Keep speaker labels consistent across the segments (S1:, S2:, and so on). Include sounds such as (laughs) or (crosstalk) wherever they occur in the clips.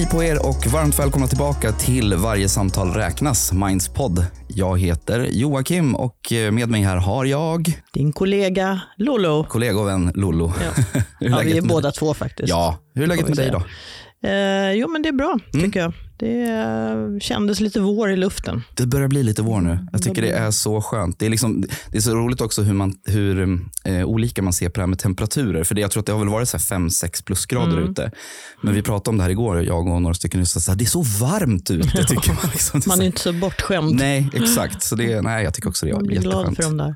S1: Hej på er och varmt välkomna tillbaka till Varje samtal räknas, Minds podd. Jag heter Joakim och med mig här har jag
S2: Din kollega Lolo.
S1: kollega och vän Lollo.
S2: Ja. (laughs) Ja, vi är båda två faktiskt.
S1: Ja, hur är läget med dig då?
S2: Eh, jo, men det är bra
S1: Mm.
S2: tycker jag. Det kändes lite vår i luften.
S1: Det börjar bli lite vår nu. Jag tycker det är så skönt. Det är, liksom, det är så roligt också hur, man, hur eh, olika man ser på det här med temperaturer. För det, jag tror att det har väl varit 5-6 plusgrader
S2: Mm.
S1: ute. Men vi pratade om det här igår, jag och några stycken. Så här, det är så varmt ute tycker man. Liksom. Är
S2: Man är inte så bortskämd.
S1: Nej, exakt. Så det, nej, jag tycker också det är
S2: Man blir glad
S1: jätteskönt.
S2: för dem där.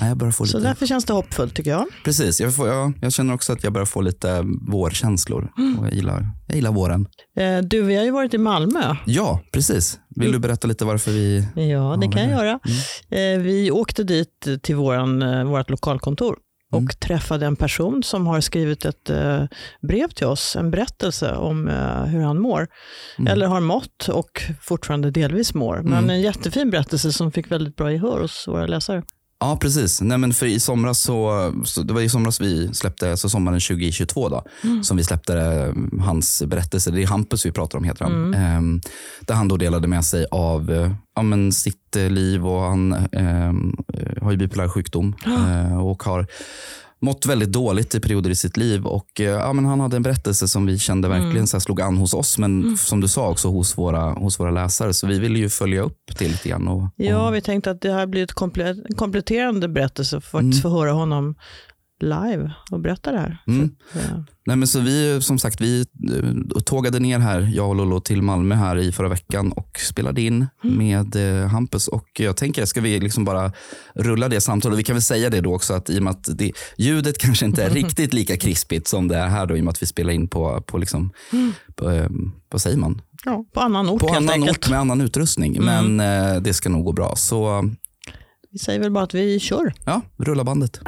S1: Nej, jag börjar få
S2: Så
S1: lite...
S2: därför känns det hoppfullt tycker jag.
S1: Precis, jag, får, jag, jag känner också att jag börjar få lite vårkänslor.
S2: Mm.
S1: Och jag, gillar, jag gillar våren.
S2: Eh, du, vi har ju varit i Malmö.
S1: Ja, precis. Vill du berätta lite varför vi...
S2: Ja, det
S1: Ja,
S2: kan jag göra. Eh, vi åkte dit till våran, eh, vårt lokalkontor och
S1: Mm.
S2: träffade en person som har skrivit ett brev till oss, en berättelse om hur han mår.
S1: Mm.
S2: Eller har mått och fortfarande delvis mår. Men
S1: Mm.
S2: en jättefin berättelse som fick väldigt bra gehör hos våra läsare.
S1: Ja, precis. Nej, men för i somras så, så, det var i somras vi släppte, så sommaren 2022 då,
S2: Mm.
S1: som vi släppte eh, hans berättelse. Det är Hampus vi pratar om heter han.
S2: Mm.
S1: Ehm, där han då delade med sig av eh, ja, men sitt eh, liv och han ehm, eh, har ju bipolär sjukdom eh, och har mått väldigt dåligt i perioder i sitt liv. Och, eh, ja, men han hade en berättelse som vi kände verkligen
S2: Mm.
S1: så slog an hos oss, men som du sa också hos våra, hos våra läsare. Så vi ville ju följa upp det lite grann. Och,
S2: Ja,
S1: och,
S2: vi tänkte att det här blir ett en kompletterande berättelse för att
S1: Mm.
S2: få höra honom live och berätta det här.
S1: Mm.
S2: För, eh,
S1: Nej, men så vi, som sagt, vi eh, tågade ner här, jag och Lollo, till Malmö här i förra veckan och spelade in
S2: Mm.
S1: med eh, Hampus. Och jag tänker, ska vi liksom bara rulla det samtalet? Vi kan väl säga det då också, att i och med att det, ljudet kanske inte är (laughs) riktigt lika krispigt som det är här då, i och med att vi spelar in på, på, liksom, på eh, vad säger man?
S2: ja, på annan ort
S1: På annan
S2: enkelt.
S1: ort med annan utrustning.
S2: Mm.
S1: Men eh, det ska nog gå bra. Så
S2: Vi säger väl bara att vi kör.
S1: ja, rulla bandet.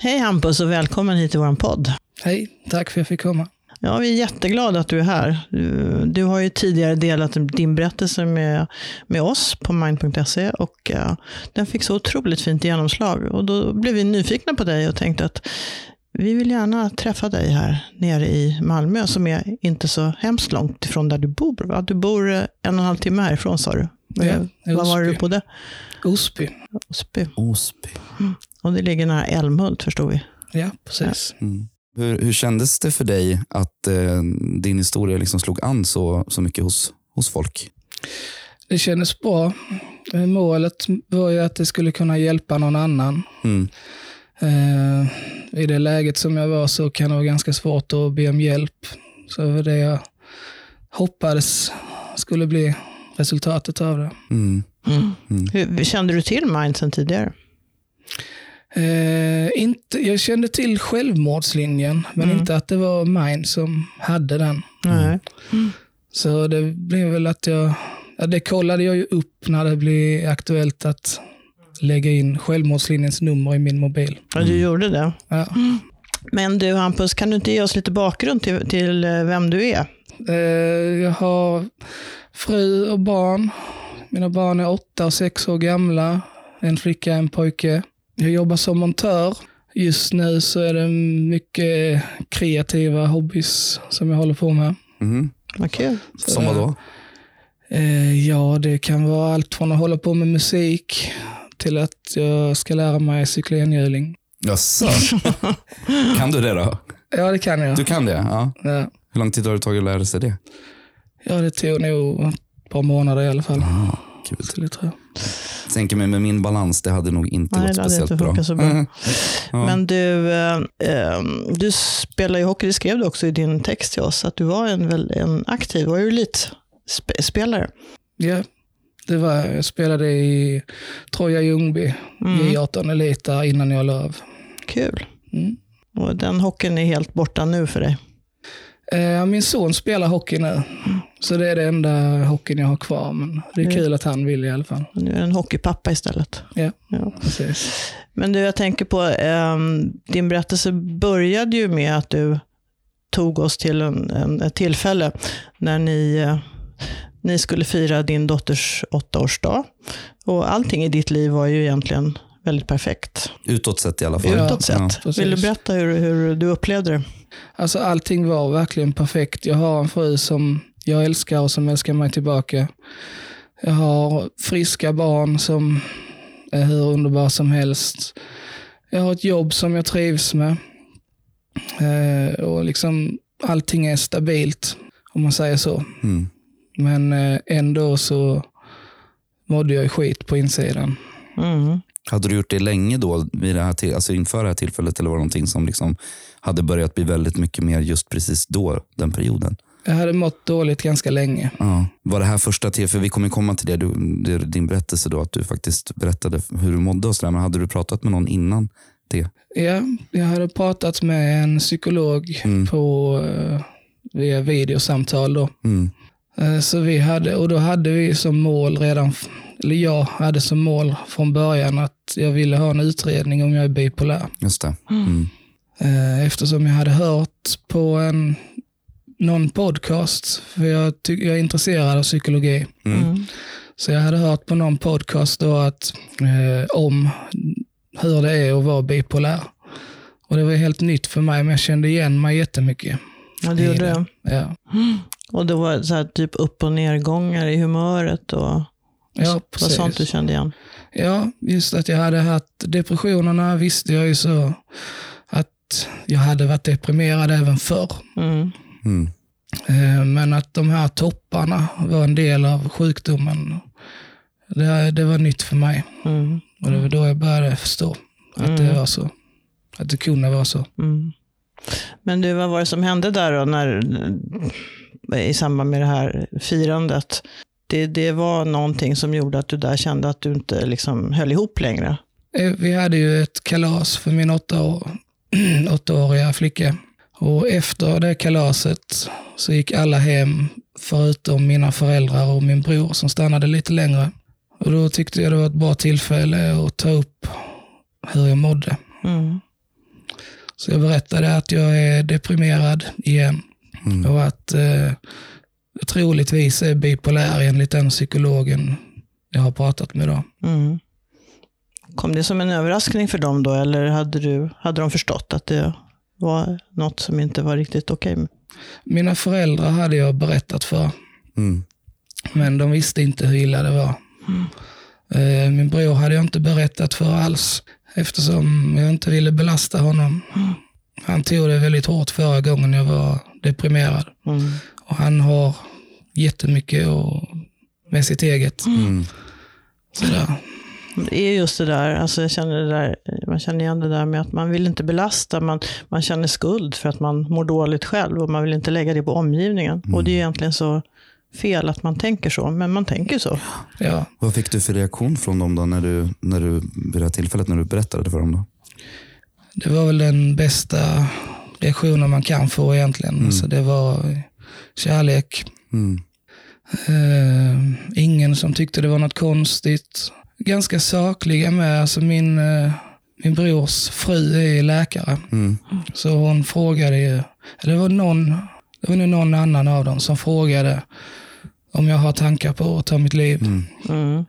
S2: Hej Hampus och välkommen hit till vår podd.
S3: Hej, tack för att jag fick komma.
S2: Ja, vi är jätteglada att du är här. Du, du har ju tidigare delat din berättelse med, med oss på mind.se och eh, den fick så otroligt fint genomslag. Och då blev vi nyfikna på dig och tänkte att vi vill gärna träffa dig här nere i Malmö som är inte så hemskt långt ifrån där du bor. va? Du bor eh, en och en halv timme härifrån sa du.
S3: Ja,
S2: Var var du bodde?
S3: Osby.
S2: Osby.
S1: Osby.
S2: Och det ligger nära Älmhult förstod vi.
S3: Ja, precis.
S1: Mm. Hur, hur kändes det för dig att eh, din historia liksom slog an så, så mycket hos, hos folk?
S3: Det kändes bra. Målet var ju att det skulle kunna hjälpa någon annan.
S1: Mm.
S3: Eh, I det läget som jag var så kan det vara ganska svårt att be om hjälp. Så det var det jag hoppades skulle bli resultatet av det.
S1: Mm. Mm.
S2: Hur, kände du till Mind sen tidigare?
S3: Eh, inte, jag kände till självmordslinjen, men
S2: Mm.
S3: inte att det var Mind som hade den.
S2: Nej.
S3: Så det blev väl att jag, ja, det kollade jag ju upp när det blev aktuellt att lägga in självmordslinjens nummer i min mobil.
S2: Ja, du gjorde det.
S3: Ja.
S2: Men du Hampus, kan du inte ge oss lite bakgrund till, till eh, vem du är?
S3: Eh, jag har fru och barn. Mina barn är åtta och sex år gamla. En flicka och en pojke. Jag jobbar som montör. Just nu så är det mycket kreativa hobbys som jag håller på med.
S1: Mm.
S2: Vad kul.
S1: Som vad då?
S3: Eh, ja, det kan vara allt från att hålla på med musik till att jag ska lära mig cykla enhjuling.
S1: Jaså? (laughs) kan du det då?
S3: Ja, det kan jag.
S1: Du kan det? Ja.
S3: Ja.
S1: Hur lång tid har det tagit att lära sig det?
S3: ja, det tog nog ett par månader i alla fall.
S1: Ah, kul.
S3: Så det tror jag.
S1: Tänker mig med min balans, det hade nog inte
S2: Nej,
S1: gått speciellt
S2: inte
S1: bra.
S2: så bra.
S1: Mm. Ja.
S2: Men du, eh, eh, du spelar ju hockey, det skrev du också i din text till oss, att du var en, en aktiv, var du elitspelare?
S3: Ja, det var jag. spelade i Troja Ljungby,
S2: Mm.
S3: J18 Elit där innan jag la av.
S2: Kul.
S3: Mm.
S2: Och den hockeyn är helt borta nu för dig.
S3: Eh, min son spelar hockey nu, så det är det enda hockeyn jag har kvar. Men det är
S2: Mm.
S3: kul att han vill i alla fall.
S2: Nu är en hockeypappa istället.
S3: Ja,
S2: Ja.
S3: precis.
S2: Men du, jag tänker på, ehm, din berättelse började ju med att du tog oss till en, en, ett tillfälle när ni, eh, ni skulle fira din dotters åttaårsdag. Och allting i ditt liv var ju egentligen väldigt perfekt.
S1: Utåt sett i alla fall.
S3: Ja,
S2: Utåt sett.
S3: precis.
S2: Vill du berätta hur, hur du upplevde det?
S3: Alltså allting var verkligen perfekt. Jag har en fru som jag älskar och som älskar mig tillbaka. Jag har friska barn som är hur underbara som helst. Jag har ett jobb som jag trivs med. Eh, och liksom allting är stabilt, om man säger så.
S1: Mm.
S3: Men eh, ändå så mådde jag skit på insidan.
S2: Mm.
S1: Hade du gjort det länge då, vid det här till, alltså inför det här tillfället, eller var det någonting som liksom hade börjat bli väldigt mycket mer just precis då, den perioden?
S3: Jag hade mått dåligt ganska länge.
S1: Ja. Var det här första till, för vi kommer komma till det, du, det, din berättelse då, att du faktiskt berättade hur du mådde och sådär, men hade du pratat med någon innan det?
S3: Ja, jag hade pratat med en psykolog
S1: Mm.
S3: på eh, via videosamtal. Då.
S1: Mm.
S3: Eh, Så vi hade, och då hade vi som mål redan, eller jag hade som mål från början att jag ville ha en utredning om jag är bipolär.
S1: Just det. Mm.
S3: Eh, Eftersom jag hade hört på en, någon podcast, för jag, ty, jag är intresserad av psykologi.
S1: Mm.
S2: Mm.
S3: Så jag hade hört på någon podcast då att, eh, om hur det är att vara bipolär. Och det var helt nytt för mig, men jag kände igen mig jättemycket.
S2: Ja, det gjorde det.
S3: Ja,
S2: Och det var så här, typ upp och nedgångar i humöret och
S3: ja precis.
S2: sånt du kände igen.
S3: Ja, just att jag hade haft depressionerna visste jag ju så att jag hade varit deprimerad även förr.
S2: Mm.
S1: Mm.
S3: Eh, Men att de här topparna var en del av sjukdomen, det, det var nytt för mig.
S2: Mm.
S3: Och det var då jag började förstå att det
S2: Mm.
S3: var så. Att det kunde vara så.
S2: Mm. Men du, vad var det som hände där då när, i samband med det här firandet? Det, det var någonting som gjorde att du där kände att du inte liksom höll ihop längre.
S3: Eh, Vi hade ju ett kalas för min åtta år, (clears throat) åttaåriga flicka. Och efter det kalaset så gick alla hem, förutom mina föräldrar och min bror som stannade lite längre. Och då tyckte jag det var ett bra tillfälle att ta upp hur jag mådde.
S2: Mm.
S3: Så jag berättade att jag är deprimerad igen
S1: Mm.
S3: och att eh, troligtvis är bipolär enligt den psykologen jag har pratat med. Då.
S2: Mm. Kom det som en överraskning för dem då, eller hade, du, hade de förstått att det var något som inte var riktigt okej? med?
S3: Mina föräldrar hade jag berättat för,
S1: Mm.
S3: men de visste inte hur illa det var. Eh, Min bror hade jag inte berättat för alls, eftersom jag inte ville belasta honom. Han tog det väldigt hårt förra gången jag var deprimerad.
S2: Mm.
S3: Och han har jättemycket och, med sitt eget.
S1: Mm.
S3: Sådär.
S2: Det är just det där, alltså jag känner det där, man känner igen det där med att man vill inte belasta, man, man känner skuld för att man mår dåligt själv och man vill inte lägga det på omgivningen. Och det är egentligen så fel att man tänker så, men man tänker så.
S3: Ja.
S1: Vad fick du för reaktion från dem då när du, när du, vid det här tillfället när du berättade för dem? Då?
S3: Det var väl den bästa reaktionen man kan få egentligen. Alltså det var kärlek.
S1: Mm.
S3: Eh, ingen som tyckte det var något konstigt. Ganska sakliga med. Alltså min, eh, min brors fru är läkare.
S1: Mm.
S3: Så hon frågade ju, eller det var någon, det var nog någon annan av dem som frågade om jag har tankar på att ta mitt liv.
S1: Mm.
S2: Mm.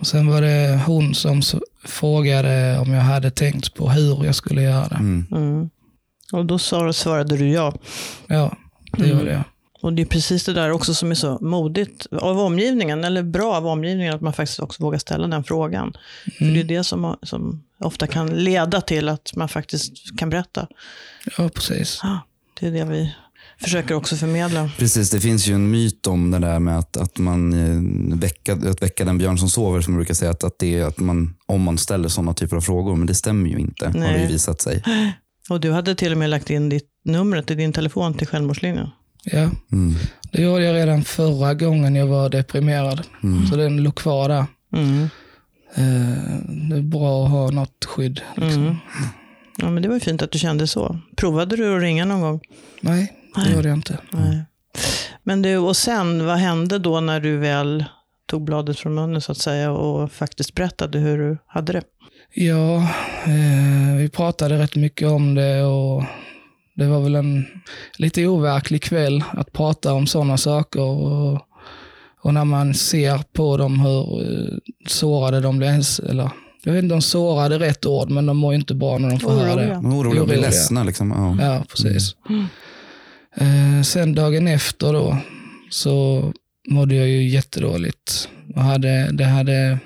S3: Och sen var det hon som frågade om jag hade tänkt på hur jag skulle göra det.
S1: Mm.
S2: Mm. Och då sa- svarade du ja.
S3: Ja, det
S2: Mm.
S3: gjorde jag.
S2: Och det är precis det där också som är så modigt av omgivningen, eller bra av omgivningen, att man faktiskt också vågar ställa den frågan. För det är det som, som ofta kan leda till att man faktiskt kan berätta.
S3: Ja, precis.
S2: Ah, Det är det vi försöker också förmedla.
S1: Precis, det finns ju en myt om det där med att, att man eh, väcka, att väcka den björn som sover, som man brukar säga, att, att det är att man, om man ställer sådana typer av frågor, men det stämmer ju inte, har det ju
S2: Nej.
S1: visat sig.
S2: Och du hade till och med lagt in ditt numret i din telefon till självmordslinjen.
S3: Ja,
S1: Mm.
S3: det gjorde jag redan förra gången jag var deprimerad. Så den låg kvar där.
S2: Mm.
S3: Eh, Det är bra att ha något skydd. Liksom.
S2: Mm. Ja, men det var ju fint att du kände så. Provade du att ringa någon gång?
S3: Nej, det
S2: Nej.
S3: gjorde jag inte.
S2: Nej. Men du, och sen, vad hände då när du väl tog bladet från munnen så att säga och faktiskt berättade hur du hade det?
S3: Ja, eh, vi pratade rätt mycket om det och det var väl en lite overklig kväll att prata om sådana saker. Och, och när man ser på dem hur eh, sårade de blev, eller jag vet inte om sårade är rätt ord, men de mår ju inte bra när de får höra det.
S1: De är oroliga och blir ledsna. Liksom. Ja.
S3: Ja, precis. Eh, sen dagen efter då, så mådde jag ju jättedåligt. Och hade, det hade,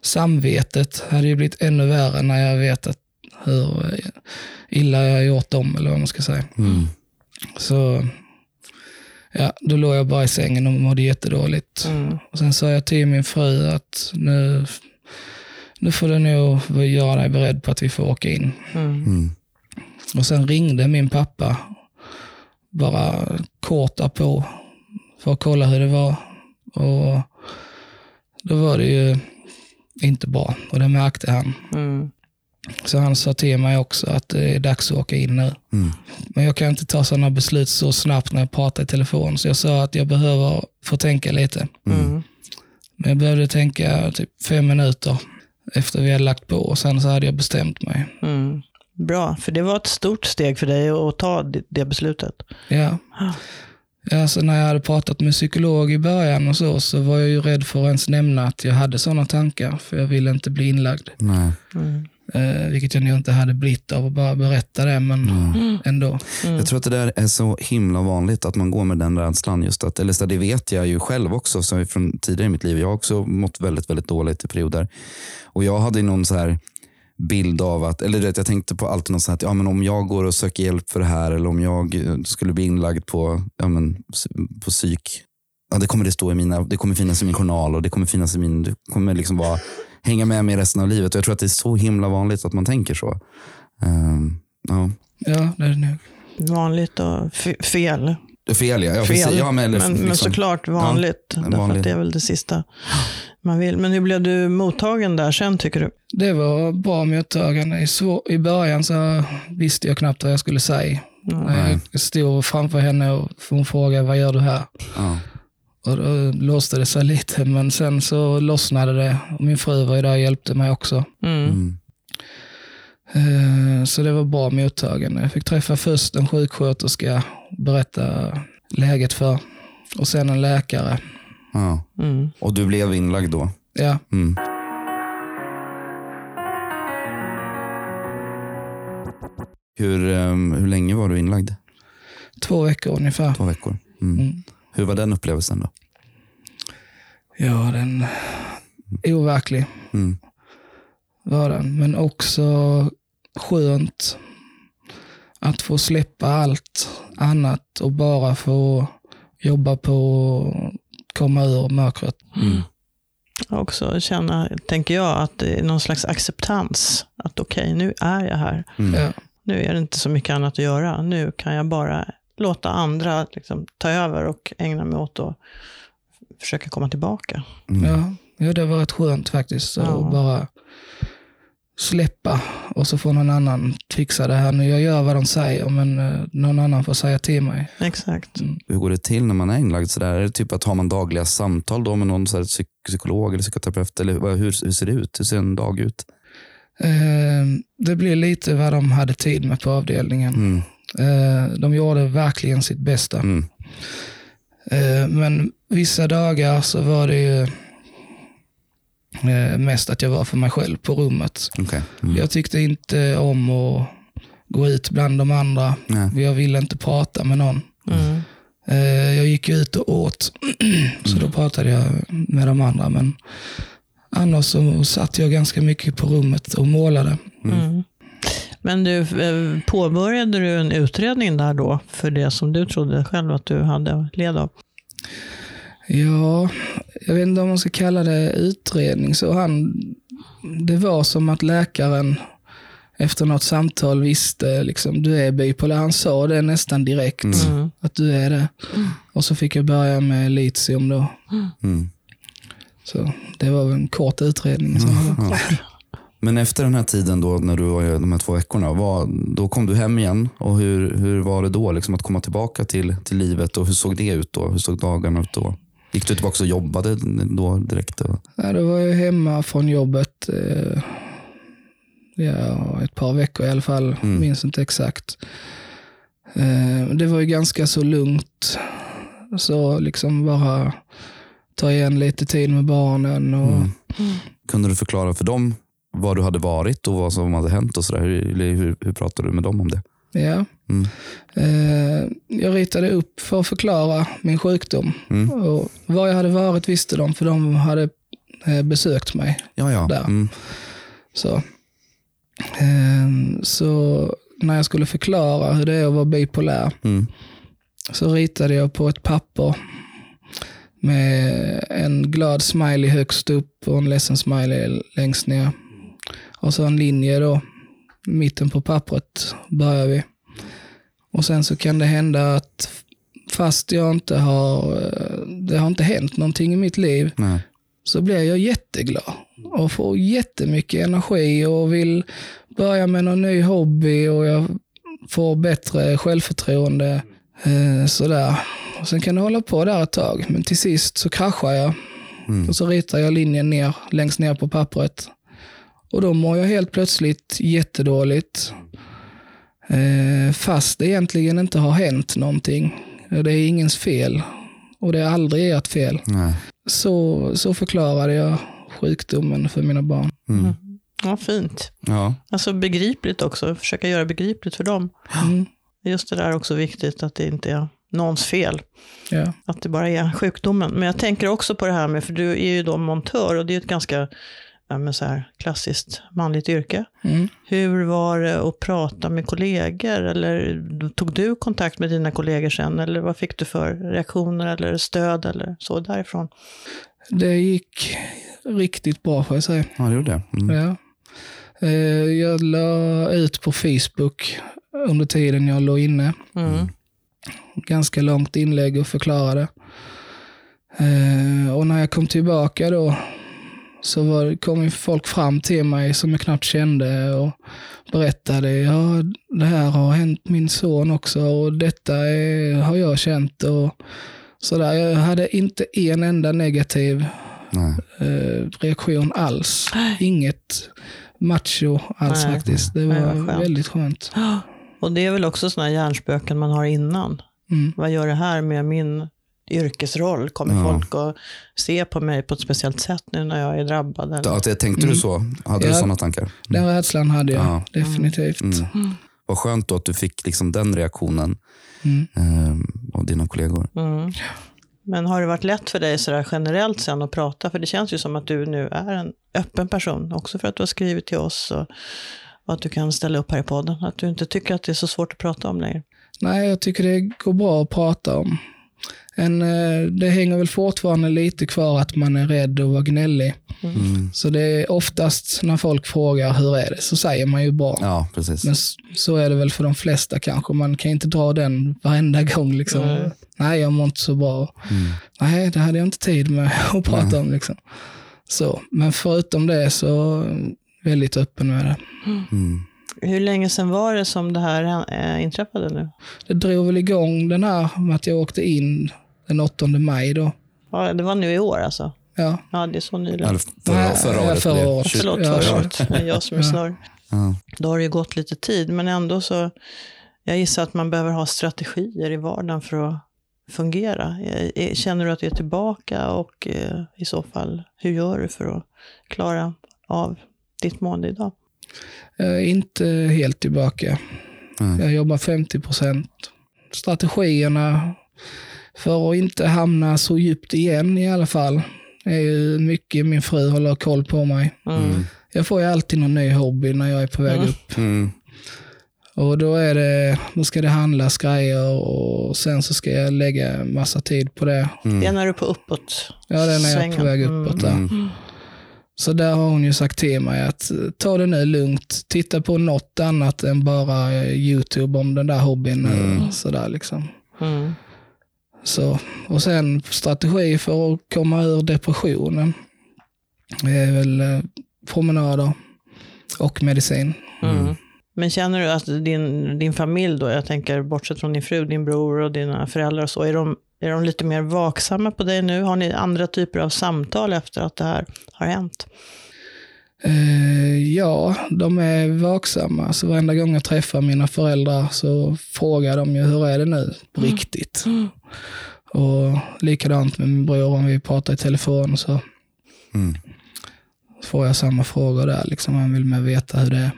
S3: samvetet hade ju blivit ännu värre när jag vet att hur illa jag har gjort dem, eller vad man ska säga.
S1: Mm.
S3: Så ja, då låg jag bara i sängen och mådde jättedåligt.
S2: Mm.
S3: Och sen sa jag till min fru att nu, nu får du nog göra dig beredd på att vi får åka in.
S2: Mm.
S1: Mm.
S3: Och sen ringde min pappa bara kort därpå för att kolla hur det var. Och då var det ju inte bra och det märkte han.
S2: Mm.
S3: Så han sa till mig också att det är dags att åka in nu.
S1: Mm.
S3: Men jag kan inte ta sådana beslut så snabbt när jag pratar i telefon. Så jag sa att jag behöver få tänka lite.
S2: Mm.
S3: Men jag behövde tänka typ fem minuter efter vi hade lagt på och sen så hade jag bestämt mig.
S2: Mm. Bra, för det var ett stort steg för dig att ta det, beslutet.
S3: Ja. Ja, så när jag hade pratat med psykolog i början och så, så var jag ju rädd för att ens nämna att jag hade sådana tankar, för jag ville inte bli inlagd.
S1: Nej.
S2: Mm.
S3: Eh, vilket jag nog inte hade blivit av att bara berätta det, men ändå.
S1: Jag tror att det där är så himla vanligt att man går med den rädslan. Just att, eller så det vet jag ju själv också så från tidigare i mitt liv. Jag har också mått väldigt, väldigt dåligt i perioder. Och jag hade någon så här bild av att, eller vet, jag tänkte på alltid något så här att ja, men om jag går och söker hjälp för det här eller om jag skulle bli inlagd på, ja, men, på psyk. Ja, det kommer det stå i mina, det kommer finnas i min journal och det kommer finnas i min, det kommer liksom vara, hänga med mig resten av livet. Och jag tror att det är så himla vanligt att man tänker så. Ehm, ja.
S3: Ja, det är det nog.
S2: Vanligt och fel.
S1: Fel ja. ja,
S2: fel.
S1: precis. ja men, eller,
S2: men, men
S1: liksom-
S2: såklart vanligt. därför
S1: vanligt.
S2: att det är väl det sista man vill. Men hur blev du mottagen där sen tycker du?
S3: Det var bra mottagande. I, svår, I början så visste jag knappt vad jag skulle säga.
S1: Nej.
S3: Jag stod framför henne och hon frågade, vad gör du här?
S1: Ja.
S3: Och då låste det sig lite, men sen så lossnade det. Och min fru var ju där och hjälpte mig också.
S2: Mm.
S1: Mm.
S3: Eh, Så det var bra mottagande. Jag fick träffa först en sjuksköterska, berätta läget för. Och sen en läkare.
S1: Ja.
S2: Mm.
S1: Och du blev inlagd då?
S3: Ja,
S1: Mm. Hur, ehm, hur länge var du inlagd?
S3: två veckor ungefär.
S1: Två veckor. Mm. Hur var den upplevelsen då?
S3: Ja, den overklig
S1: Mm.
S3: var den. Men också skönt att få släppa allt annat och bara få jobba på att komma ur mörkret.
S1: Mm.
S2: Också känna, tänker jag, att det är någon slags acceptans. Att okej, nu är jag här.
S1: Mm.
S3: Ja,
S2: Nu är det inte så mycket annat att göra. Nu kan jag bara låta andra liksom, ta över och ägna mig åt att försöka komma tillbaka.
S1: Mm.
S3: ja, ja, det var rätt skönt faktiskt. Att
S2: Ja.
S3: bara släppa och så får någon annan fixa det här. Nu jag gör vad de säger, men eh, någon annan får säga till mig.
S2: Exakt.
S1: Hur går det till när man är inlagd? Så där? Är det typ att har man dagliga samtal då med någon så här psyk- psykolog eller psykoterapeut? Eller hur, hur ser det ut? Hur ser en dag ut?
S3: Eh, Det blir lite vad de hade tid med på avdelningen.
S1: Mm.
S3: Eh, De gjorde verkligen sitt bästa.
S1: Mm.
S3: Eh, Men vissa dagar så var det ju eh, mest att jag var för mig själv på rummet.
S1: Okej. Mm.
S3: Jag tyckte inte om att gå ut bland de andra.
S1: Nej.
S3: Jag ville inte prata med någon.
S2: Mm.
S3: Jag gick ut och åt, (clears throat) så då pratade jag med de andra. Men annars så satt jag ganska mycket på rummet och målade.
S2: Mm. Men du, eh, påbörjade du en utredning där då för det som du trodde själv att du hade led av?
S3: Ja, jag vet inte om man ska kalla det utredning. Så han, det var som att läkaren efter något samtal visste liksom, du är bipolär. Han sa det nästan direkt,
S2: Mm.
S3: att du är det. Och så fick jag börja med litium då.
S1: Mm.
S3: Så det var en kort utredning. Så.
S1: Men efter den här tiden då, när du var i de här två veckorna, vad, då kom du hem igen. Och hur, hur var det då liksom, att komma tillbaka till, till livet? Och hur såg det ut då? Hur såg dagarna ut då? Gick du tillbaka och jobbade då direkt? Då?
S3: Ja, då var jag hemma från jobbet eh, ja, ett par veckor i alla fall.
S1: Mm.
S3: Minns inte exakt. Eh, det var ju ganska så lugnt. Så liksom bara ta igen lite tid med barnen. Och,
S1: Mm. Kunde du förklara för dem vad du hade varit och vad som hade hänt och sådär. Hur, hur, hur pratade du med dem om det?
S3: Ja.
S1: Mm.
S3: Eh, jag ritade upp för att förklara min sjukdom.
S1: Mm.
S3: Och var jag hade varit visste de, för de hade eh, besökt mig.
S1: Ja, ja.
S3: Där.
S1: Mm.
S3: Så. Eh, så när jag skulle förklara hur det är att vara bipolär
S1: Mm.
S3: så ritade jag på ett papper med en glad smiley högst upp och en ledsen smiley längst ner. Och så en linje då. Mitten på pappret börjar vi. Och sen så kan det hända att fast jag inte har, eh, det har inte hänt någonting i mitt liv
S1: Nej.
S3: så blir jag jätteglad och får jättemycket energi och vill börja med någon ny hobby och jag får bättre självförtroende. Eh, sådär. Och sen kan det hålla på där ett tag, men till sist så kraschar jag
S1: Mm.
S3: och så ritar jag linjen ner, längst ner på pappret. Och då mår jag helt plötsligt jättedåligt. Eh, fast det egentligen inte har hänt någonting. Det är ingens fel. Och det är aldrig ert fel.
S1: Nej.
S3: Så, så förklarade jag sjukdomen för mina barn.
S1: Mm.
S2: Ja, fint.
S1: Ja.
S2: Alltså begripligt också, försöka göra begripligt för dem.
S3: Mm,
S2: Just det där är också viktigt, att det inte är någons fel.
S3: ja.
S2: Att det bara är sjukdomen. Men jag tänker också på det här med, för du är ju då montör och det är ett ganska ja, men så här, klassiskt manligt yrke.
S3: Mm.
S2: Hur var det att prata med kollegor? Eller tog du kontakt med dina kollegor sen? Eller vad fick du för reaktioner eller stöd eller så därifrån?
S3: Det gick riktigt bra får jag säga.
S1: ja, det gjorde det. Mm.
S3: Ja. Eh, Jag la ut på Facebook under tiden jag låg inne.
S2: Mm.
S3: Ganska långt inlägg och förklarade. Eh, Och när jag kom tillbaka då så var, kom ju folk fram till mig som jag knappt kände och berättade. Ja, det här har hänt min son också och detta är, har jag känt. Och sådär. Jag hade inte en enda negativ
S1: Nej.
S3: eh, reaktion alls. Inget macho alls
S2: Nej.
S3: faktiskt. Det
S2: Nej,
S3: var
S2: vad skönt.
S3: väldigt skönt. (gasps)
S2: Och det är väl också sådana hjärnspöken man har innan.
S3: Mm.
S2: Vad gör det här med min yrkesroll? Kommer
S1: Ja.
S2: folk att se på mig på ett speciellt sätt nu när jag är drabbad? Eller?
S1: Tänkte du så? Hade du
S3: Ja.
S1: sådana tankar?
S3: Den rädslan hade jag
S1: Ja.
S3: definitivt.
S1: Mm. Vad skönt då att du fick liksom den reaktionen
S3: Mm.
S1: eh, av dina kollegor.
S2: Mm. Men har det varit lätt för dig sådär generellt sen att prata? För det känns ju som att du nu är en öppen person, också för att du har skrivit till oss och, och att du kan ställa upp här i podden. Att du inte tycker att det är så svårt att prata om längre.
S3: Nej, jag tycker det går bra att prata om. En, eh, det hänger väl fortfarande lite kvar att man är rädd och vara gnällig.
S1: Mm.
S3: Så det är oftast när folk frågar hur är det så säger man ju bra.
S1: Ja, precis.
S3: Men så är det väl för de flesta kanske. Man kan inte dra den varenda gång. Liksom.
S2: Nej.
S3: Nej, jag mår inte så bra.
S1: Mm.
S3: Nej, det hade jag inte tid med (laughs) att prata
S1: Nej.
S3: om. Liksom. Så, men förutom det så eh, väldigt öppen med det.
S1: Mm.
S2: Hur länge sedan var det som det här äh, inträffade nu?
S3: Det drog väl igång den här med att jag åkte in den 8 maj då.
S2: Ja, det var nu i år alltså?
S3: Ja,
S2: Ja, det är så nyligen.
S1: Förra, förra året.
S3: förra året.
S2: Förlåt, förra
S3: ja.
S2: året. Det är jag som är snurr.
S1: Ja.
S2: Då har det ju gått lite tid, men ändå så, jag gissar att man behöver ha strategier i vardagen för att fungera. Eh, eh, Känner du att du är tillbaka och eh, i så fall, hur gör du för att klara av ditt mående idag?
S3: inte helt tillbaka.
S1: Mm.
S3: Jag jobbar 50 procent. Strategierna för att inte hamna så djupt igen i alla fall är ju mycket min fru håller koll på mig.
S2: Mm.
S3: Jag får ju alltid någon ny hobby när jag är på väg
S2: Mm.
S3: upp.
S1: Mm.
S3: Och då, är det, då ska det handlas grejer och sen så ska jag lägga massa tid på det.
S2: Det är
S1: Mm.
S2: när du är på uppåt.
S3: Ja, det är när jag är på väg
S2: Mm.
S3: uppåt. Där.
S1: Mm.
S3: Så där har hon ju sagt till mig att eh, ta det nu lugnt. Titta på något annat än bara eh, YouTube om den där hobbyn.
S1: Mm.
S3: Och sådär liksom.
S2: Mm.
S3: Så, och sen strategi för att komma ur depressionen. Det är väl eh, promenader och medicin.
S2: Mm. Men känner du att din, din familj då, jag tänker bortsett från din fru, din bror och dina föräldrar och så, är de, är de lite mer vaksamma på dig nu? Har ni andra typer av samtal efter att det här har hänt?
S3: Eh, ja, de är vaksamma. Så varenda gång jag träffar mina föräldrar så frågar de ju hur är det nu på riktigt. Och likadant med min bror om vi pratar i telefon så
S1: Mm.
S3: får jag samma frågor där. Liksom. Han vill med veta hur det är.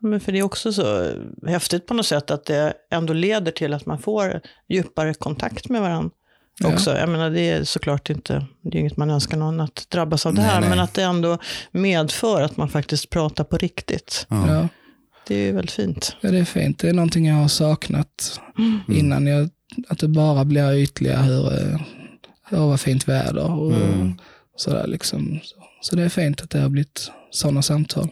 S2: Men för det är också så häftigt på något sätt att det ändå leder till att man får djupare kontakt med varandra.
S3: Ja.
S2: Också. Jag menar, det är såklart inte, det är inget man önskar någon att drabbas av det
S1: Nej,
S2: här,
S1: nej.
S2: men att det ändå medför att man faktiskt pratar på riktigt.
S1: Ja.
S3: Ja.
S2: Det är ju väldigt fint.
S3: Ja, det är fint. Det är någonting jag har saknat innan. Jag, att det bara blir ytliga hur, eh, ja, vad fint väder och
S1: Mm.
S3: sådär. Liksom. Så, så det är fint att det har blivit sådana samtal.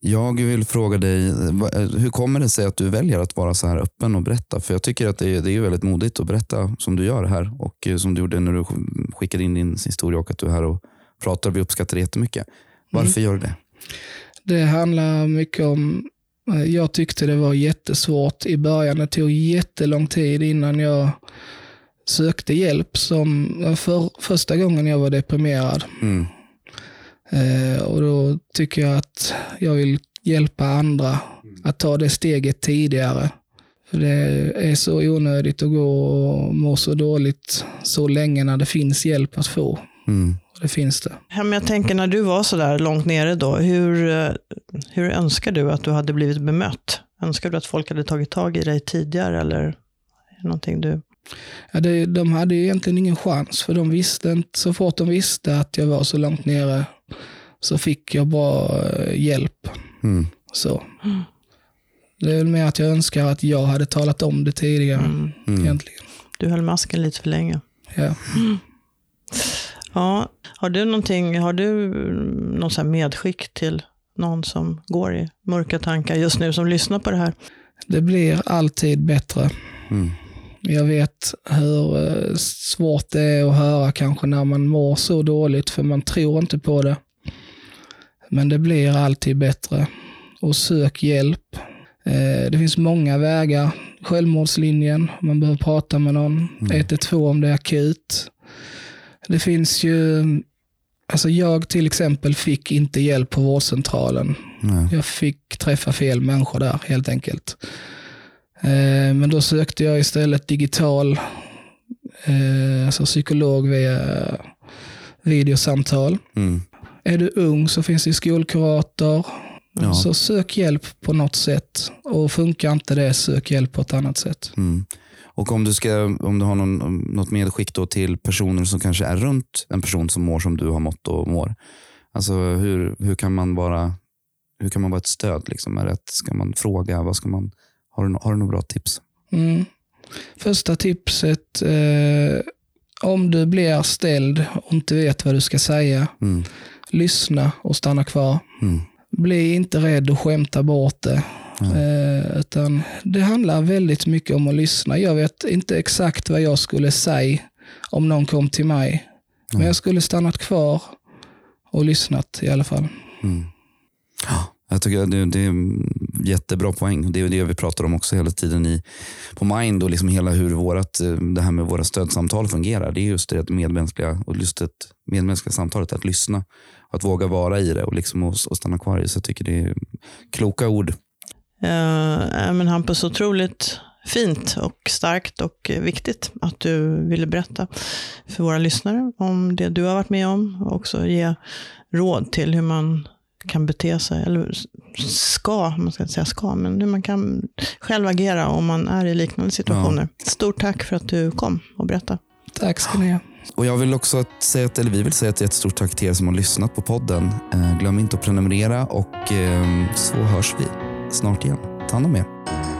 S1: Jag vill fråga dig, hur kommer det sig att du väljer att vara så här öppen och berätta? För jag tycker att det är, det är väldigt modigt att berätta som du gör här och eh, som du gjorde när du sk- skickade in din historia och att du är här och pratar. Vi uppskattar det jättemycket. Varför gör du det?
S3: Det handlar mycket om, eh, jag tyckte det var jättesvårt i början. Det tog jättelång tid innan jag sökte hjälp. Som för, första gången jag var deprimerad.
S1: Mm.
S3: Eh, och då tycker jag att jag vill hjälpa andra att ta det steget tidigare. För det är så onödigt att gå och må så dåligt så länge när det finns hjälp att få.
S1: Mm.
S3: Det finns det.
S2: Ja, men jag tänker när du var så där långt nere då, hur, eh, hur önskar du att du hade blivit bemött? Önskar du att folk hade tagit tag i dig tidigare eller är det någonting du...
S3: Ja, det, de hade ju egentligen ingen chans, för de visste inte, så fort de visste att jag var så långt nere så fick jag bra eh, hjälp.
S1: Mm.
S3: Så. Det är väl mer att jag önskar att jag hade talat om det tidigare.
S2: Mm.
S1: Mm.
S3: Egentligen.
S2: Du höll masken lite för länge.
S3: Ja. (laughs)
S2: Ja, har du någonting, har du mm, någon här medskick till någon som går i mörka tankar just nu som lyssnar på det här?
S3: Det blir alltid bättre.
S1: Mm.
S3: Jag vet hur eh, svårt det är att höra kanske när man mår så dåligt, för man tror inte på det. Men det blir alltid bättre. Och sök hjälp. Eh, Det finns många vägar. Självmordslinjen, om man behöver prata med någon. 112 om det är akut. Det finns ju, alltså jag till exempel fick inte hjälp på vårdcentralen.
S1: Nej.
S3: Jag fick träffa fel människor där helt enkelt. Eh, Men då sökte jag istället digital, eh, alltså psykolog via videosamtal.
S1: Mm.
S3: Är du ung så finns det skolkurator.
S1: Ja.
S3: Så sök hjälp på något sätt. Och funkar inte det, sök hjälp på ett annat sätt.
S1: Mm. Och om du, ska, om du har någon, något medskick då till personer som kanske är runt en person som mår som du har mått och mår. Alltså hur, hur, kan man vara, hur kan man vara ett stöd? Liksom? Är det att, ska man fråga? Vad ska man, har, du, har du några bra tips?
S3: Mm. Första tipset, eh, om du blir ställd och inte vet vad du ska säga,
S1: Mm.
S3: lyssna och stanna kvar.
S1: Mm.
S3: Bli inte rädd och skämta bort det. Eh, utan det handlar väldigt mycket om att lyssna. Jag vet inte exakt vad jag skulle säga om någon kom till mig. Men jag skulle stannat kvar och lyssnat i alla fall.
S1: Mm. Ja, Jag tycker det, det är en jättebra poäng. Det är det vi pratar om också hela tiden i, på Mind och liksom hela hur vårat, eh, det här med våra stödsamtal fungerar. Det är just det medmänskliga och just ett medmänskliga samtalet, att lyssna. Att våga vara i det och, liksom och, och stanna kvar i det. Så jag tycker det är kloka ord.
S2: Eh, men Hampus, otroligt fint och starkt och viktigt att du ville berätta för våra lyssnare om det du har varit med om och också ge råd till hur man kan bete sig, eller ska, man ska inte säga ska, men hur man kan själv agera om man är i liknande situationer. Stort tack för att du kom och berättade.
S3: Tack ska ni ha.
S1: Och jag vill också säga, att, eller vi vill säga ett jättestort tack till er som har lyssnat på podden. Eh, glöm inte att prenumerera och eh, så hörs vi snart igen. Ta hand om er.